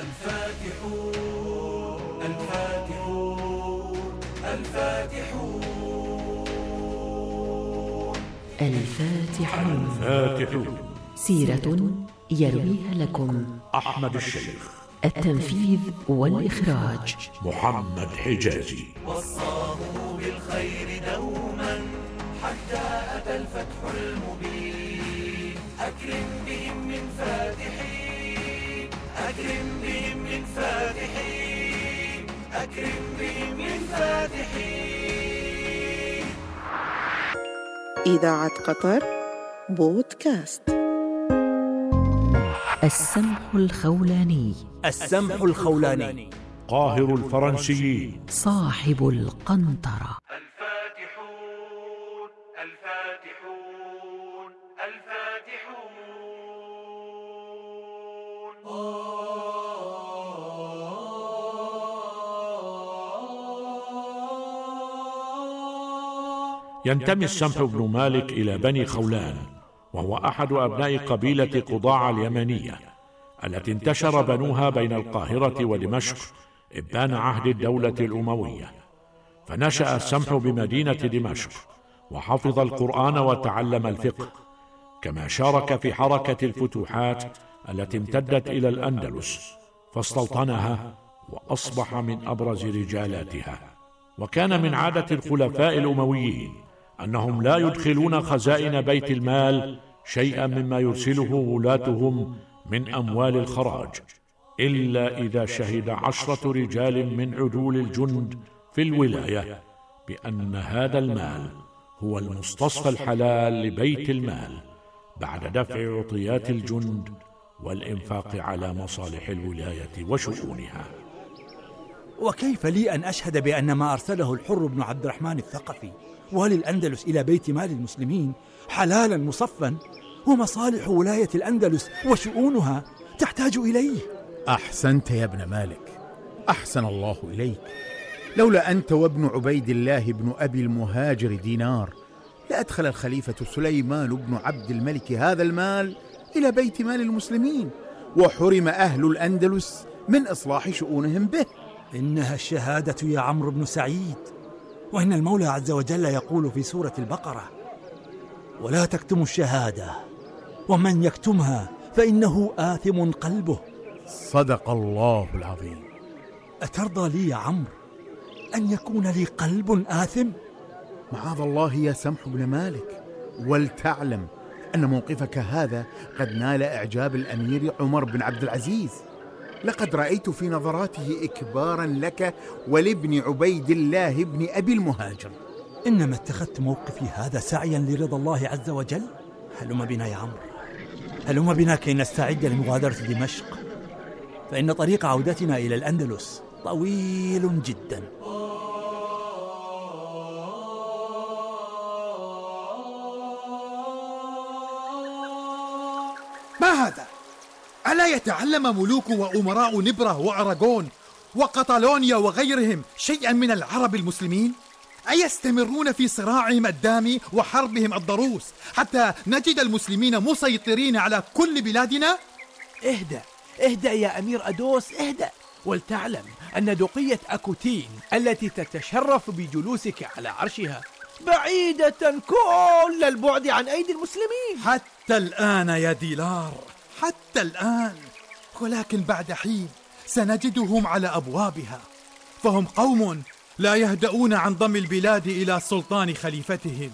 الفاتحون. الفاتحون الفاتحون الفاتحون فاتحون سيرة يرويها لكم أحمد الشيخ. التنفيذ والإخراج. محمد حجازي. وصاه بالخير دوما حتى أتى الفتح المبين. أكرم بهم من فاتحين. أكرم بهم من فاتحين أكرم بهم من فاتحين إذاعة قطر بودكاست. السمح الخولاني. السمح الخولاني. قاهر الفرنسيين. صاحب القنطرة. ينتمي السمح بن مالك إلى بني خولان وهو أحد أبناء قبيلة قضاع اليمنية التي انتشر بنوها بين القاهرة ودمشق إبان عهد الدولة الأموية. فنشأ السمح بمدينة دمشق وحفظ القرآن وتعلم الفقه. كما شارك في حركة الفتوحات التي امتدت إلى الأندلس فاستوطنها وأصبح من أبرز رجالاتها. وكان من عادة الخلفاء الأمويين. أنهم لا يدخلون خزائن بيت المال شيئا مما يرسله ولاتهم من أموال الخراج إلا إذا شهد عشرة رجال من عدول الجند في الولاية بأن هذا المال هو المستصفى الحلال لبيت المال بعد دفع عطيات الجند والإنفاق على مصالح الولاية وشؤونها. وكيف لي أن أشهد بأن ما أرسله الحر بن عبد الرحمن الثقفي؟ والي الأندلس إلى بيت مال المسلمين حلالا مصفا ومصالح ولاية الأندلس وشؤونها تحتاج إليه. أحسنت يا ابن مالك أحسن الله إليك. لولا أنت وابن عبيد الله بن أبي المهاجر دينار لأدخل الخليفة سليمان بن عبد الملك هذا المال إلى بيت مال المسلمين وحرم أهل الأندلس من إصلاح شؤونهم به. إنها الشهادة يا عمرو بن سعيد. وإن المولى عز وجل يقول في سورة البقرة ولا تكتموا الشهادة ومن يكتمها فإنه آثم قلبه. صدق الله العظيم. أترضى لي يا عمرو أن يكون لي قلب آثم؟ معاذ الله يا سمح بن مالك. ولتعلم أن موقفك هذا قد نال إعجاب الأمير عمر بن عبد العزيز. لقد رأيت في نظراته إكبارا لك ولابن عبيد الله بن أبي المهاجر. إنما اتخذت موقفي هذا سعيا لرضا الله عز وجل؟ هلم بنا يا عمرو. هلم بنا كي نستعد لمغادرة دمشق. فإن طريق عودتنا إلى الأندلس طويل جدا. يتعلم ملوك وأمراء نبرة وأراغون وقطالونيا وغيرهم شيئا من العرب المسلمين؟ أيستمرون في صراعهم الدامي وحربهم الضروس حتى نجد المسلمين مسيطرين على كل بلادنا؟ اهدأ اهدأ يا أمير أدوس اهدأ ولتعلم أن دقية أكوتين التي تتشرف بجلوسك على عرشها بعيدة كل البعد عن أيدي المسلمين حتى الآن يا ديلار حتى الآن. ولكن بعد حين سنجدهم على أبوابها. فهم قوم لا يهدؤون عن ضم البلاد إلى سلطان خليفتهم.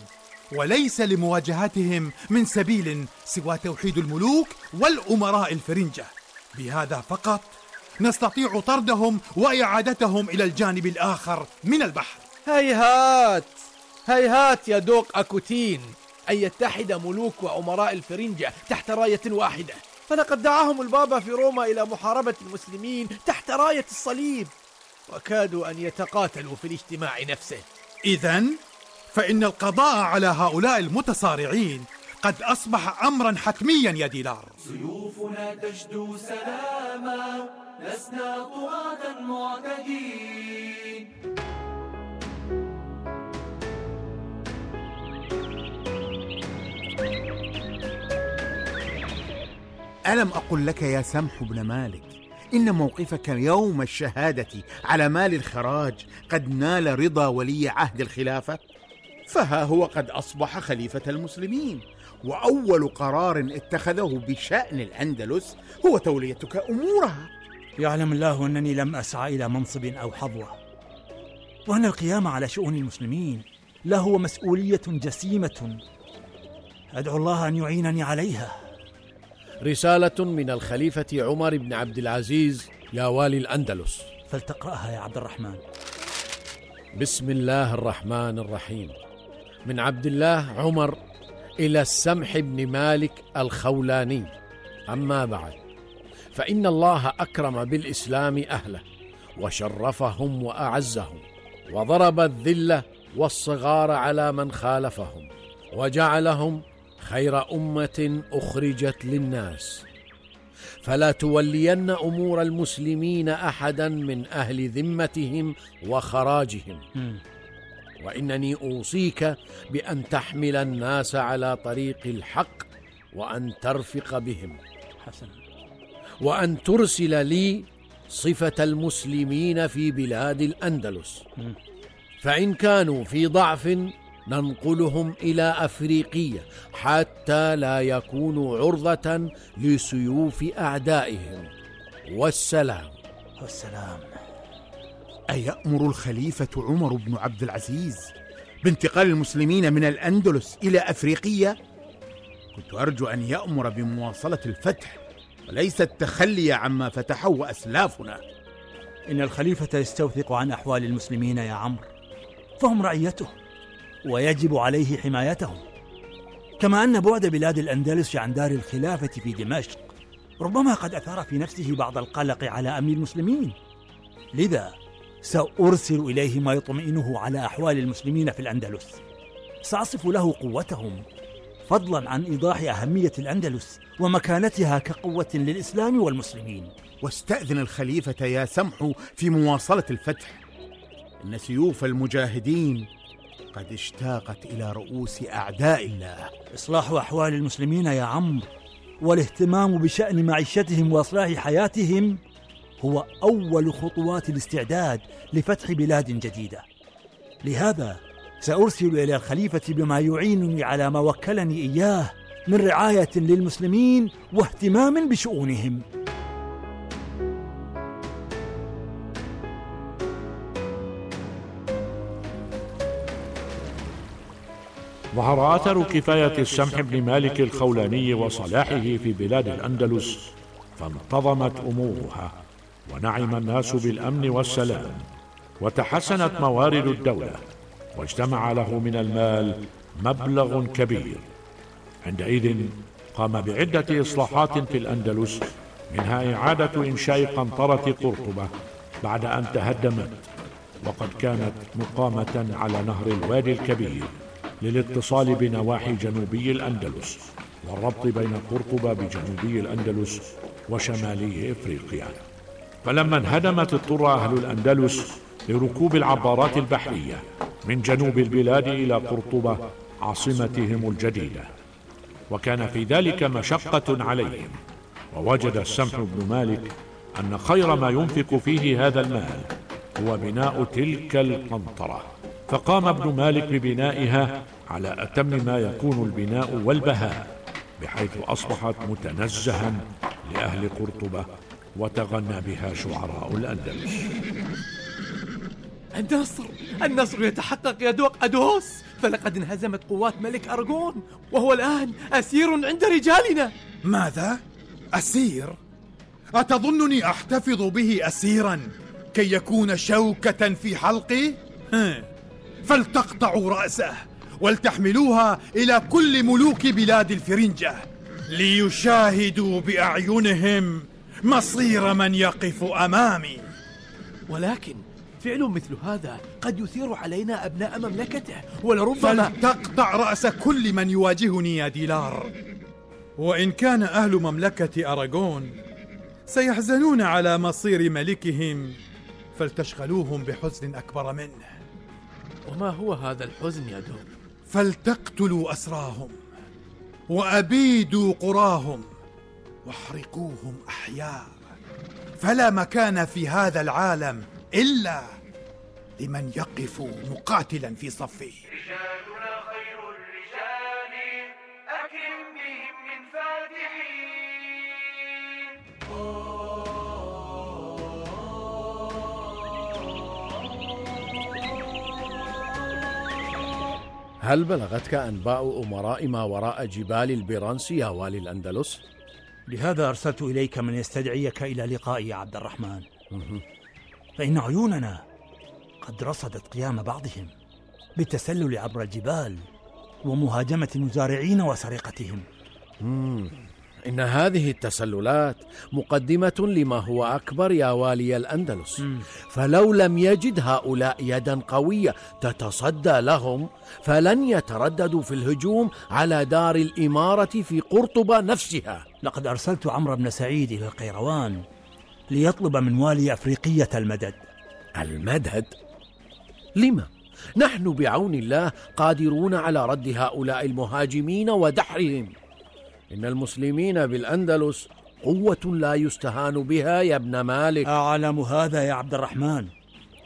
وليس لمواجهتهم من سبيل سوى توحيد الملوك والأمراء الفرنجة. بهذا فقط نستطيع طردهم وإعادتهم إلى الجانب الآخر من البحر. هيهات! هيهات يا دوق أكوتين! أن يتحد ملوك وأمراء الفرنجة تحت راية واحدة. فلقد دعاهم البابا في روما إلى محاربة المسلمين تحت راية الصليب. وكادوا أن يتقاتلوا في الاجتماع نفسه. إذا فإن القضاء على هؤلاء المتصارعين قد أصبح أمرا حتميا يا ديلار. سيوفنا تشدو سلاما لسنا طغاة معتدين. ألم أقل لك يا سمح بن مالك؟ إن موقفك يوم الشهادة على مال الخراج قد نال رضا ولي عهد الخلافة؟ فها هو قد أصبح خليفة المسلمين وأول قرار اتخذه بشأن الأندلس هو توليتك أمورها. يعلم الله أنني لم أسعى إلى منصب أو حظوة. وأن القيام على شؤون المسلمين له مسؤولية جسيمة. أدعو الله أن يعينني عليها. رسالة من الخليفة عمر بن عبد العزيز يا والي الأندلس. فلتقرأها يا عبد الرحمن. بسم الله الرحمن الرحيم. من عبد الله عمر إلى السمح بن مالك الخولاني. أما بعد فإن الله أكرم بالإسلام أهله وشرفهم وأعزهم وضرب الذلة والصغار على من خالفهم وجعلهم خير أمة أخرجت للناس. فلا تولين أمور المسلمين أحدا من أهل ذمتهم وخراجهم. وإنني أوصيك بأن تحمل الناس على طريق الحق وأن ترفق بهم. حسنا وأن ترسل لي صفة المسلمين في بلاد الأندلس. فإن كانوا في ضعف ننقلهم إلى افريقيه حتى لا يكونوا عرضة لسيوف أعدائهم. والسلام. والسلام. أيأمر الخليفة عمر بن عبد العزيز بانتقال المسلمين من الأندلس إلى أفريقية؟ كنت أرجو أن يأمر بمواصلة الفتح وليس التخلي عما فتحه أسلافنا. إن الخليفة يستوثق عن أحوال المسلمين يا عمرو فهم رعيته. ويجب عليه حمايتهم. كما أن بعد بلاد الأندلس عن دار الخلافة في دمشق ربما قد أثار في نفسه بعض القلق على أمن المسلمين. لذا سأرسل إليه ما يطمئنه على أحوال المسلمين في الأندلس. سأصف له قوتهم فضلا عن إيضاح أهمية الأندلس ومكانتها كقوة للإسلام والمسلمين. واستأذن الخليفة يا سمح في مواصلة الفتح. إن سيوف المجاهدين قد اشتاقت إلى رؤوس أعداء الله. إصلاح أحوال المسلمين يا عمرو والاهتمام بشأن معيشتهم وإصلاح حياتهم هو أول خطوات الاستعداد لفتح بلاد جديدة. لهذا سأرسل إلى الخليفة بما يعينني على ما وكلني إياه من رعاية للمسلمين واهتمام بشؤونهم. ظهر أثر كفاية السمح بن مالك الخولاني وصلاحه في بلاد الأندلس فانتظمت أمورها ونعم الناس بالأمن والسلام وتحسنت موارد الدولة واجتمع له من المال مبلغ كبير. عندئذ قام بعدة إصلاحات في الأندلس منها إعادة إنشاء قنطرة قرطبة بعد أن تهدمت وقد كانت مقامة على نهر الوادي الكبير. للاتصال بنواحي جنوبي الأندلس والربط بين قرطبة بجنوبي الأندلس وشمالي إفريقيا. فلما انهدمت اضطر أهل الأندلس لركوب العبارات البحرية من جنوب البلاد إلى قرطبة عاصمتهم الجديدة. وكان في ذلك مشقة عليهم. ووجد السمح بن مالك أن خير ما ينفق فيه هذا المال هو بناء تلك القنطرة. فقام ابن مالك ببنائها على أتم ما يكون البناء والبهاء بحيث أصبحت متنزها لأهل قرطبة وتغنى بها شعراء الأندلس النصر النصر يتحقق يا دوق أدوس فلقد انهزمت قوات ملك أرغون وهو الآن أسير عند رجالنا ماذا؟ أسير؟ أتظنني أحتفظ به أسيرا كي يكون شوكة في حلقي؟ فلتقطعوا رأسه ولتحملوها إلى كل ملوك بلاد الفرنجة ليشاهدوا بأعينهم مصير من يقف أمامي. ولكن فعل مثل هذا قد يثير علينا أبناء مملكته ولربما فلتقطع رأس كل من يواجهني يا ديلار. وإن كان أهل مملكة أراغون سيحزنون على مصير ملكهم فلتشغلوهم بحزن أكبر منه. وما هو هذا الحزن يا دوق فلتقتلوا أسراهم وأبيدوا قراهم واحرقوهم أحياء. فلا مكان في هذا العالم إلا لمن يقف مقاتلا في صفه. هل بلغتك أنباء أمراء ما وراء جبال البرانس يا والي الأندلس؟ لهذا أرسلت إليك من يستدعيك إلى لقائي يا عبد الرحمن. فإن عيوننا قد رصدت قيام بعضهم بالتسلل عبر الجبال ومهاجمة المزارعين وسرقتهم. إن هذه التسللات مقدمة لما هو أكبر يا والي الأندلس. فلو لم يجد هؤلاء يدا قوية تتصدى لهم فلن يترددوا في الهجوم على دار الإمارة في قرطبة نفسها. لقد أرسلت عمرو بن سعيد إلى القيروان ليطلب من والي أفريقية المدد. المدد؟ لما؟ نحن بعون الله قادرون على رد هؤلاء المهاجمين ودحرهم. إن المسلمين بالأندلس قوة لا يستهان بها يا ابن مالك. أعلم هذا يا عبد الرحمن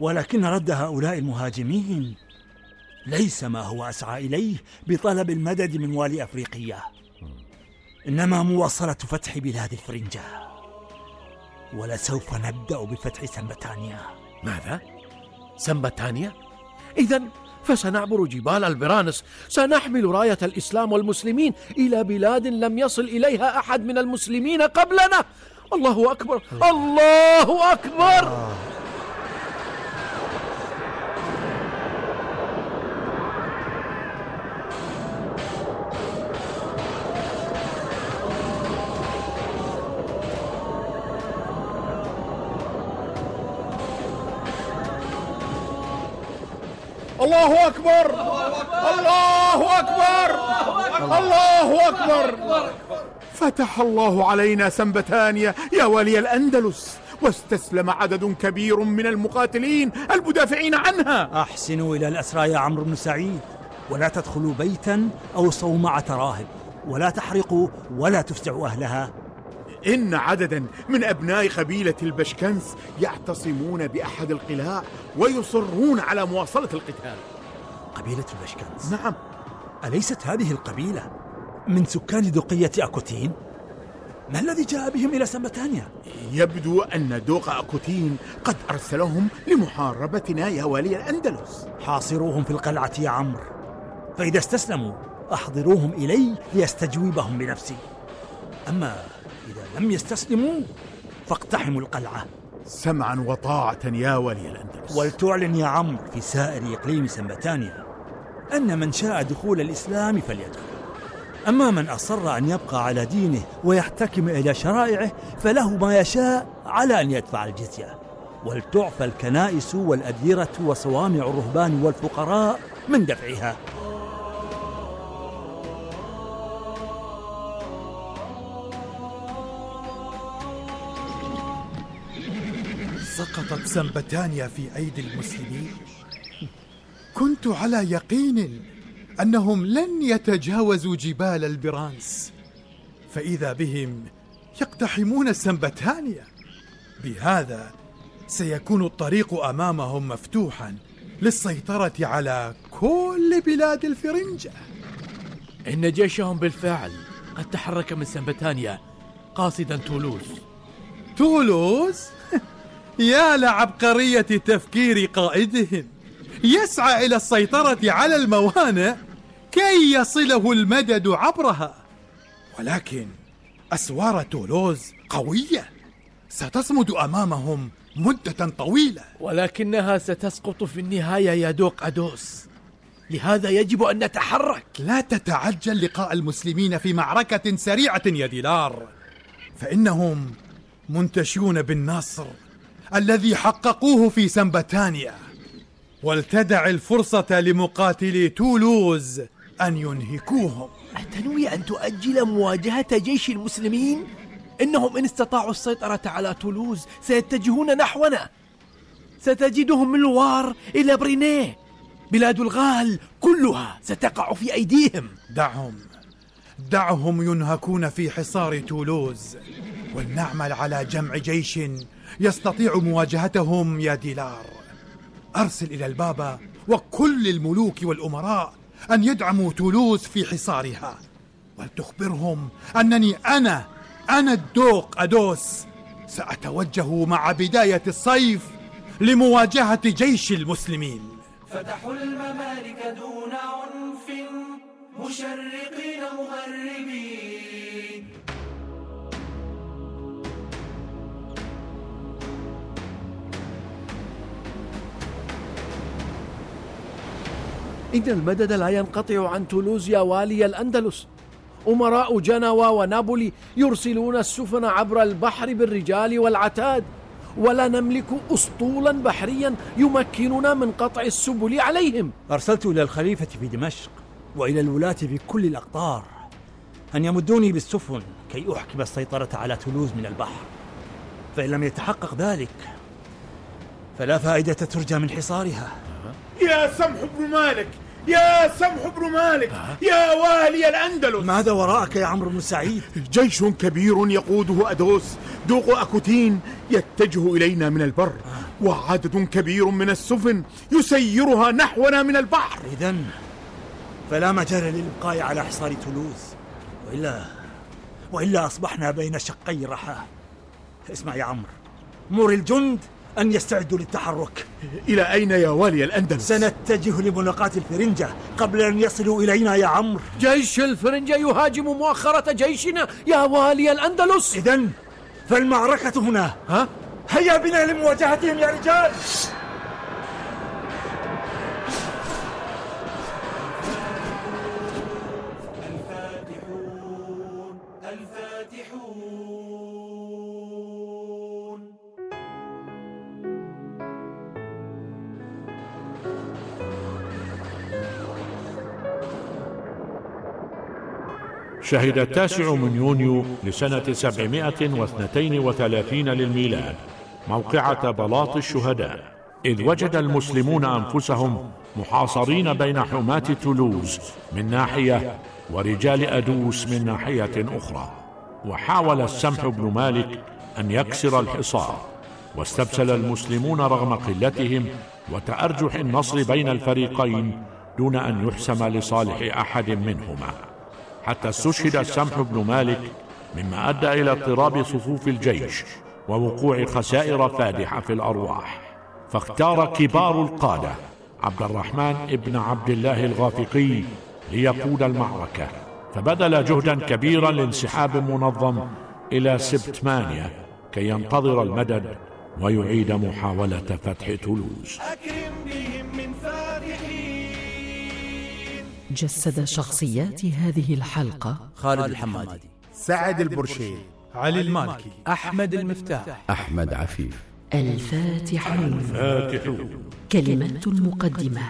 ولكن رد هؤلاء المهاجمين ليس ما هو أسعى إليه بطلب المدد من والي أفريقيا. إنما مواصلة فتح بلاد الفرنجة ولسوف نبدأ بفتح سنبتانيا ماذا؟ سنبتانيا اذا فسنعبر جبال البرانس سنحمل راية الإسلام والمسلمين إلى بلاد لم يصل إليها أحد من المسلمين قبلنا. الله أكبر الله أكبر. الله أكبر. الله أكبر. الله أكبر. فتح الله علينا سنبتانيا يا ولي الأندلس واستسلم عدد كبير من المقاتلين المدافعين عنها. أحسنوا إلى الأسرى يا عمرو بن سعيد. ولا تدخلوا بيتا أو صومعة راهب. ولا تحرقوا ولا تفزعوا أهلها. إن عددا من أبناء قبيلة البشكنس يعتصمون بأحد القلاع ويصرون على مواصلة القتال. قبيلة البشكنس نعم. أليست هذه القبيلة من سكان دقية أكوتين؟ ما الذي جاء بهم إلى سنبتانيا؟ يبدو أن دوق أكوتين قد أرسلهم لمحاربتنا يا ولي الأندلس. حاصروهم في القلعة يا عمرو. فإذا استسلموا أحضروهم إلي ليستجوبهم بنفسي. أما إذا لم يستسلموا فاقتحموا القلعة. سمعا وطاعة يا ولي الأندلس. ولتعلن يا عمرو في سائر إقليم سنبتانيا أن من شاء دخول الإسلام فليدخل. أما من أصر أن يبقى على دينه ويحتكم إلى شرائعه فله ما يشاء على أن يدفع الجزية. ولتعفى الكنائس والأديرة وصوامع الرهبان والفقراء من دفعها. سقطت سنبتانيا في أيدي المسلمين. كنت على يقين أنهم لن يتجاوزوا جبال البرانس فإذا بهم يقتحمون سنبتانيا. بهذا سيكون الطريق أمامهم مفتوحا للسيطرة على كل بلاد الفرنجة. إن جيشهم بالفعل قد تحرك من سنبتانيا قاصدا تولوز. تولوز؟ يا لعبقرية تفكير قائدهم. يسعى إلى السيطرة على الموانئ كي يصله المدد عبرها. ولكن أسوار تولوز قوية. ستصمد أمامهم مدة طويلة. ولكنها ستسقط في النهاية يا دوق أدوس. لهذا يجب أن نتحرك. لا تتعجل لقاء المسلمين في معركة سريعة يا ديلار. فإنهم منتشون بالنصر الذي حققوه في سنبتانيا. ولتدع الفرصة لمقاتلي تولوز أن ينهكوهم. أتنوي أن تؤجل مواجهة جيش المسلمين؟ إنهم إن استطاعوا السيطرة على تولوز سيتجهون نحونا. ستجدهم من لوار إلى برينيه. بلاد الغال كلها ستقع في أيديهم. دعهم. دعهم ينهكون في حصار تولوز. ولنعمل على جمع جيش يستطيع مواجهتهم يا ديلار. أرسل إلى البابا وكل الملوك والأمراء أن يدعموا تولوز في حصارها ولتخبرهم أنني أنا أنا الدوق أدوس. سأتوجه مع بداية الصيف لمواجهة جيش المسلمين. فتحوا الممالك دون عنف مشرقين مغربين. إن المدد لا ينقطع عن تولوز يا والي الأندلس. أمراء جنوى ونابولي يرسلون السفن عبر البحر بالرجال والعتاد ولا نملك أسطولا بحريا يمكننا من قطع السبل عليهم. أرسلت إلى الخليفة في دمشق وإلى الولاة في كل الأقطار أن يمدوني بالسفن كي أحكم السيطرة على تولوز من البحر. فإن لم يتحقق ذلك فلا فائدة ترجى من حصارها. يا سمح بن مالك يا سمح بن مالك يا والي الأندلس. ماذا وراءك يا عمرو بن سعيد؟ جيش كبير يقوده أدوس دوق أكوتين يتجه إلينا من البر وعدد كبير من السفن يسيرها نحونا من البحر. إذا فلا مجال للإبقاء على حصار تولوز. وإلا وإلا أصبحنا بين شقي رحاه اسمع يا عمرو مر الجند أن يستعدوا للتحرك. إلى أين يا والي الأندلس؟ سنتجه لملاقاة الفرنجة قبل أن يصلوا إلينا يا عمرو. جيش الفرنجة يهاجم مؤخرة جيشنا يا والي الأندلس. إذا فالمعركة هنا. ها؟ هيا بنا لمواجهتهم يا رجال. شهد التاسع من يونيو لسنة 732 للميلاد موقعة بلاط الشهداء. إذ وجد المسلمون أنفسهم محاصرين بين حماة تولوز من ناحية ورجال أدوس من ناحية أخرى. وحاول السمح بن مالك أن يكسر الحصار. واستبسل المسلمون رغم قلتهم وتأرجح النصر بين الفريقين دون أن يحسم لصالح أحد منهما. حتى استشهد السمح بن مالك مما أدى إلى اضطراب صفوف الجيش ووقوع خسائر فادحة في الأرواح. فاختار كبار القادة عبد الرحمن ابن عبد الله الغافقي ليقود المعركة فبذل جهدا كبيرا لانسحاب منظم إلى سبتمانيا كي ينتظر المدد ويعيد محاولة فتح تولوز. جسد شخصيات هذه الحلقة. خالد الحمادي. سعد البرشيد. علي المالكي. أحمد المفتاح. أحمد عفيف. الفاتحون فاتحون كلمات المقدمة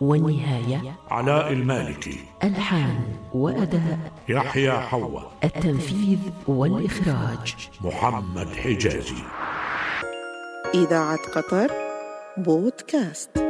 والنهاية علاء المالكي. ألحان وأداء يحيى حوا التنفيذ والإخراج. محمد حجازي. إذاعة قطر بودكاست.